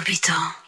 exorbitant.